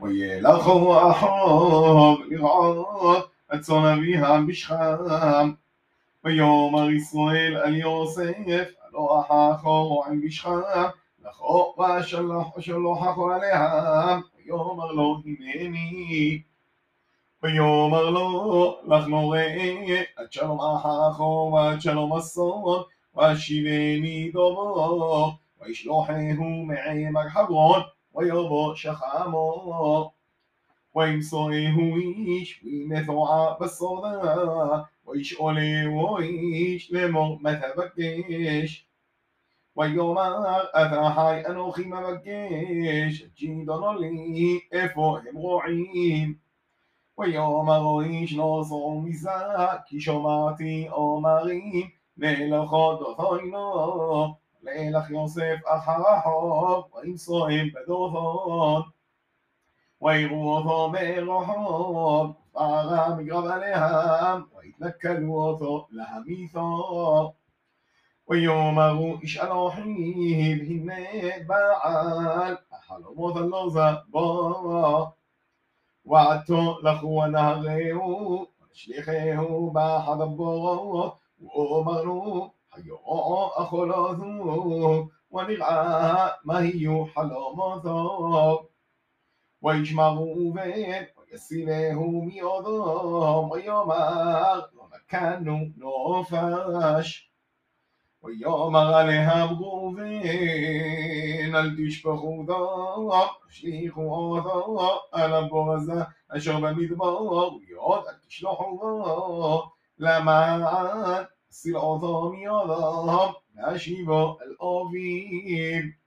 וילכו אחריו לרעה הצאן אביה בשחם. ויאמר ישראל על יוסף הלוך אחור עם בשחם לכו ושלוח אחור עליה ויאמר לו הנני ויאמר לו לך נורא עד שלום אחור ועד שלום אסון ושיבני דובו וישלוחהו מעמק חברון ויבוא שחמו. אהו איש, ונפועה בשורה, וישאולהו איש לאמור מה תבקש. ויאמר אתה חי אנוכי מבקש, ג'ידונו לי איפה הם רועים. ויאמר איש לא זור מזה, כי שמעתי אומרים, מלאכות אינו וילך יוסף אחר החוב, ואם סוהם בדורון. ויראו אותו מרחוב, פערה מגרב עליהם, ויתנכלו אותו להמיתו. ויאמרו איש על אחיו, הנה בעל, החלומות על נוזה בו. ועתו לכו ונהרהו, ושליחהו באחד הבורות, ואומרו أخلاثه ونرعى ما هي حلامته ويجمعوا بين ويسيله مياضهم ويامر ومكانوا نوفش ويامر عليهم غوفين אל תשפכו דם, השליכו אותו על הבור הזה אשר במדבר, ויוד אל תשלחו דם למען صراط من ذهب نشيب الأبيب